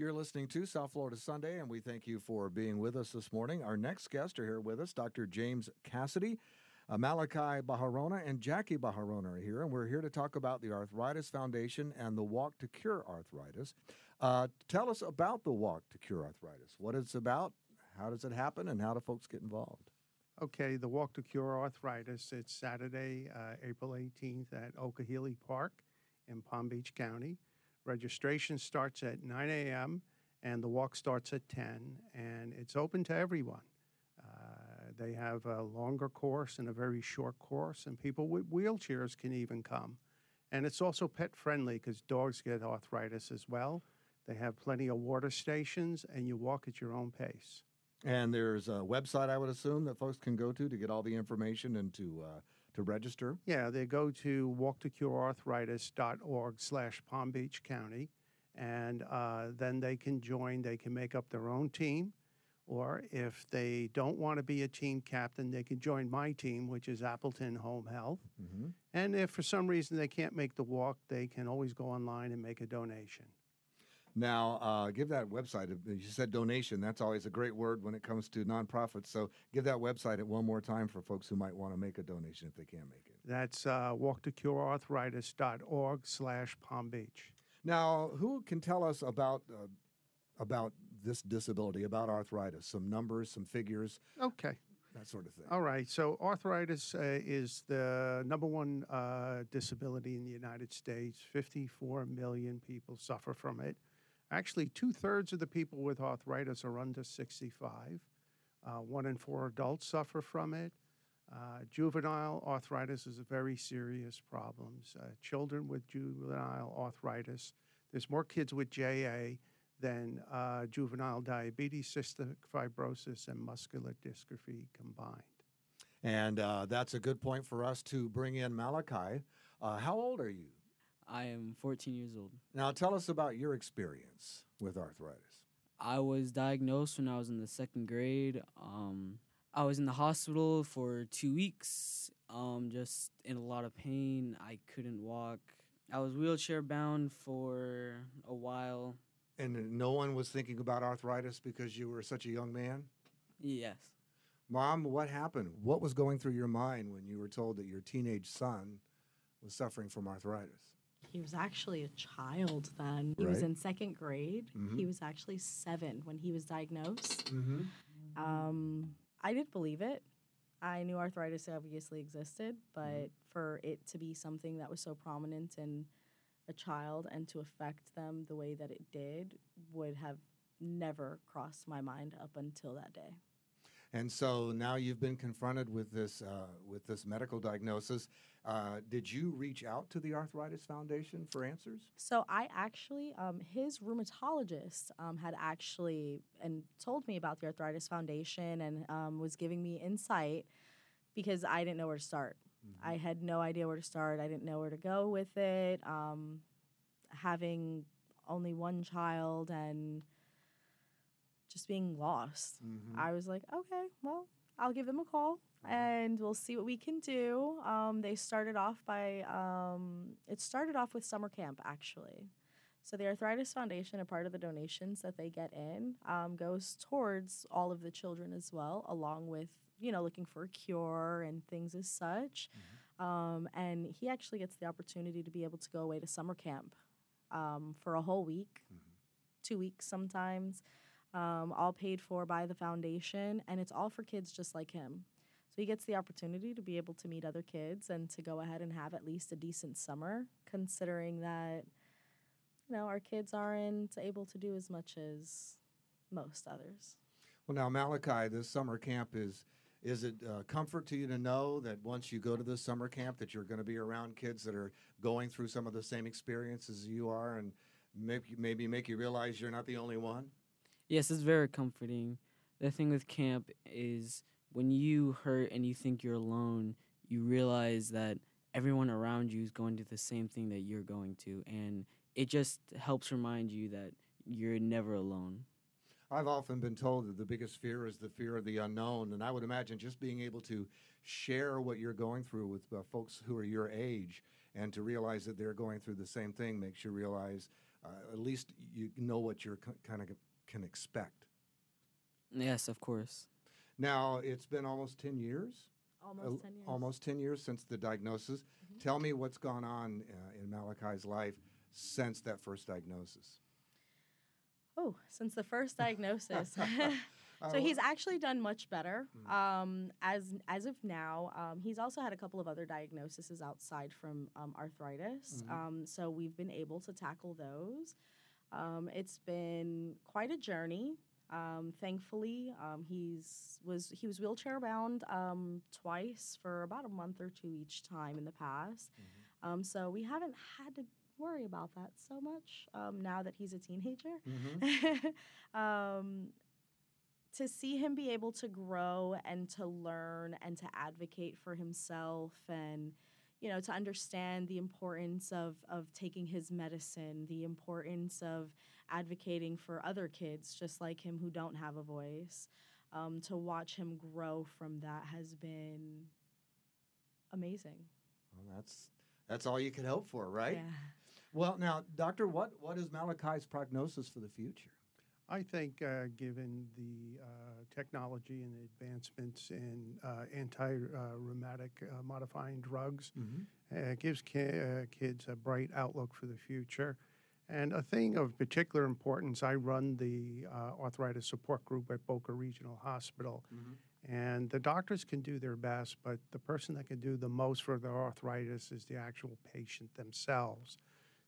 You're listening to South Florida Sunday, and we thank you for being with us this morning. Our next guests are here with us Dr. James Cassidy, uh, Malachi Baharona, and Jackie Baharona are here, and we're here to talk about the Arthritis Foundation and the Walk to Cure Arthritis. Uh, tell us about the Walk to Cure Arthritis, what it's about, how does it happen, and how do folks get involved? Okay, the Walk to Cure Arthritis. It's Saturday, uh, April 18th at Okeeheelee Park in Palm Beach County. Registration starts at 9 a.m. and the walk starts at 10, and it's open to everyone. Uh, they have a longer course and a very short course, and people with wheelchairs can even come. And it's also pet friendly because dogs get arthritis as well. They have plenty of water stations, and you walk at your own pace. And there's a website, I would assume, that folks can go to to get all the information and to uh, to register. Yeah, they go to walktocurearthritis.org slash Palm Beach County, and uh, then they can join. They can make up their own team, or if they don't want to be a team captain, they can join my team, which is Appleton Home Health. Mm-hmm. And if for some reason they can't make the walk, they can always go online and make a donation. Now, uh, give that website. You said donation. That's always a great word when it comes to nonprofits. So give that website one more time for folks who might want to make a donation if they can't make it. That's uh, walktocurearthritis.org slash Palm Beach. Now, who can tell us about uh, about this disability, about arthritis? Some numbers, some figures. Okay. That sort of thing. All right. So, arthritis uh, is the number one uh, disability in the United States. 54 million people suffer from it. Actually, two thirds of the people with arthritis are under 65. Uh, one in four adults suffer from it. Uh, juvenile arthritis is a very serious problem. Uh, children with juvenile arthritis, there's more kids with JA than uh, juvenile diabetes, cystic fibrosis, and muscular dystrophy combined. And uh, that's a good point for us to bring in Malachi. Uh, how old are you? I am 14 years old. Now, tell us about your experience with arthritis. I was diagnosed when I was in the second grade. Um, I was in the hospital for two weeks, um, just in a lot of pain. I couldn't walk. I was wheelchair bound for a while. And no one was thinking about arthritis because you were such a young man? Yes. Mom, what happened? What was going through your mind when you were told that your teenage son was suffering from arthritis? He was actually a child then. He Right. was in second grade. He mm-hmm. was actually seven when he was diagnosed. Mm-hmm. Um, I didn't believe it. I knew arthritis obviously existed, but mm-hmm. for it to be something that was so prominent in a child and to affect them the way that it did would have never crossed my mind up until that day. And so now you've been confronted with this uh, with this medical diagnosis. Uh, did you reach out to the Arthritis Foundation for answers? So I actually, um, his rheumatologist um, had actually and told me about the Arthritis Foundation and um, was giving me insight because I didn't know where to start. I had no idea where to start. I didn't know where to go with it. Um, having only one child and just being lost, I was like, okay, well, I'll give them a call and we'll see what we can do. Um, they started off by, um, it started off with summer camp actually. So the Arthritis Foundation, a part of the donations that they get in, um, goes towards all of the children as well, along with you know looking for a cure and things as such. Um, and he actually gets the opportunity to be able to go away to summer camp um, for a whole week, two weeks sometimes, um, all paid for by the foundation, and it's all for kids just like him. So he gets the opportunity to be able to meet other kids and to go ahead and have at least a decent summer, considering that you know our kids aren't able to do as much as most others. Well, now Malachi, this summer camp is is it uh, comfort to you to know that once you go to this summer camp that you're going to be around kids that are going through some of the same experiences you are, and maybe maybe make you realize you're not the only one? Yes, it's very comforting. The thing with camp is when you hurt and you think you're alone, you realize that everyone around you is going to the same thing that you're going to. And it just helps remind you that you're never alone. I've often been told that the biggest fear is the fear of the unknown, and I would imagine just being able to share what you're going through with uh, folks who are your age and to realize that they're going through the same thing makes you realize uh, at least you know what you're kind of can expect. Yes, of course. Now it's been almost ten years. Almost 10 years. Almost ten years since the diagnosis. Mhm. Tell me what's gone on uh, in Malachi's life since that first diagnosis. Oh, since the first diagnosis. So he's actually done much better. Mm. Um, as as of now, um, he's also had a couple of other diagnoses outside from um, arthritis. Mhm. Um, so we've been able to tackle those. Um, it's been quite a journey. Um, thankfully, um, he's was he was wheelchair bound um, twice for about a month or two each time in the past. Mhm. Um, so we haven't had to worry about that so much um, now that he's a teenager. Mhm. um, to see him be able to grow and to learn and to advocate for himself and you know to understand the importance of of taking his medicine the importance of advocating for other kids just like him who don't have a voice um, to watch him grow from that has been amazing Well, that's that's all you could hope for, right? yeah Well, now, doctor, what what is Malachi's prognosis for the future? I think, uh, given the uh, technology and the advancements in uh, anti-rheumatic uh, modifying drugs, Mm-hmm. uh, it gives ki- uh, kids a bright outlook for the future. And a thing of particular importance, I run the uh, arthritis support group at Boca Regional Hospital. Mm-hmm. And the doctors can do their best, but the person that can do the most for their arthritis is the actual patient themselves.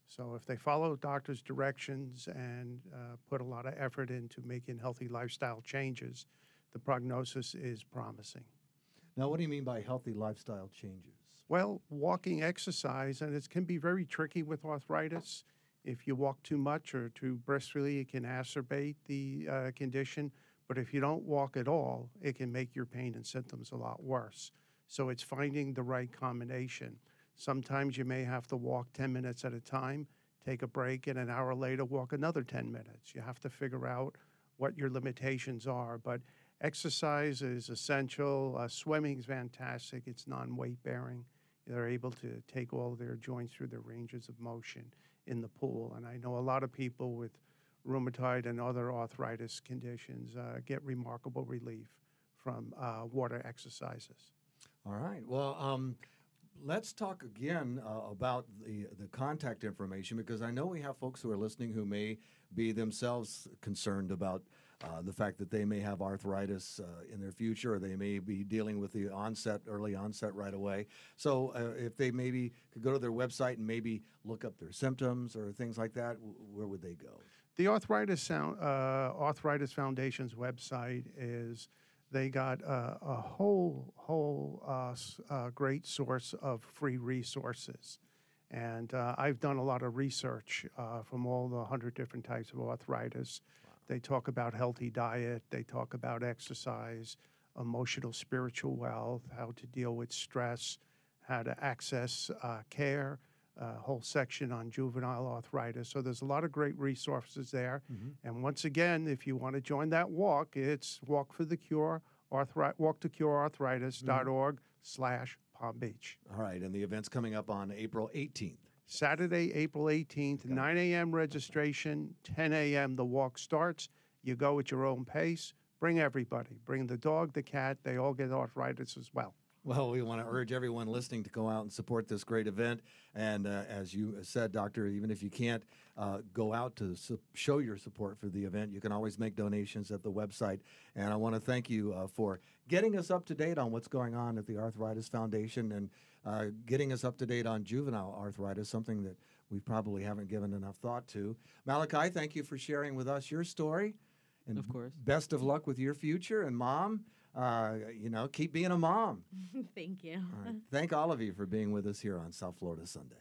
So if they follow doctors' directions and uh, put a lot of effort into making healthy lifestyle changes, the prognosis is promising. Now, what do you mean by healthy lifestyle changes? Well, walking exercise, and it can be very tricky with arthritis. If you walk too much or too briskly, it can exacerbate the uh, condition. But if you don't walk at all, it can make your pain and symptoms a lot worse. So it's finding the right combination. Sometimes you may have to walk 10 minutes at a time, take a break, and an hour later walk another 10 minutes. You have to figure out what your limitations are. But exercise is essential. Uh, swimming is fantastic. It's non-weight bearing. They're able to take all their joints through their ranges of motion in the pool. And I know a lot of people with rheumatoid and other arthritis conditions uh, get remarkable relief from uh, water exercises. All right. Well, um, let's talk again uh, about the the contact information because I know we have folks who are listening who may be themselves concerned about uh, the fact that they may have arthritis uh, in their future, or they may be dealing with the onset, early onset, right away. So, uh, if they maybe could go to their website and maybe look up their symptoms or things like that, w- where would they go? The Arthritis, Sound, uh, Arthritis Foundation's website is they got uh, a whole whole uh, uh, great source of free resources, and uh, I've done a lot of research uh, from all the hundred different types of arthritis. They talk about healthy diet. They talk about exercise, emotional, spiritual wealth, how to deal with stress, how to access uh, care a whole section on juvenile arthritis. So there's a lot of great resources there. Mm-hmm. And once again, if you want to join that walk, it's Walk for the Cure, arthri- walktocurearthritis.org mm-hmm. slash Palm Beach. All right, and the event's coming up on April 18th. Saturday, April 18th, 9 a.m. registration, 10 a.m. the walk starts. You go at your own pace. Bring everybody. Bring the dog, the cat. They all get arthritis as well. Well, we want to urge everyone listening to go out and support this great event. And uh, as you said, Doctor, even if you can't uh, go out to su- show your support for the event, you can always make donations at the website. And I want to thank you uh, for getting us up to date on what's going on at the Arthritis Foundation and uh, getting us up to date on juvenile arthritis, something that we probably haven't given enough thought to. Malachi, thank you for sharing with us your story. And Of course. Best of luck with your future. And mom, uh, you know, keep being a mom. thank you All right. Thank all of you for being with us here on South Florida Sunday.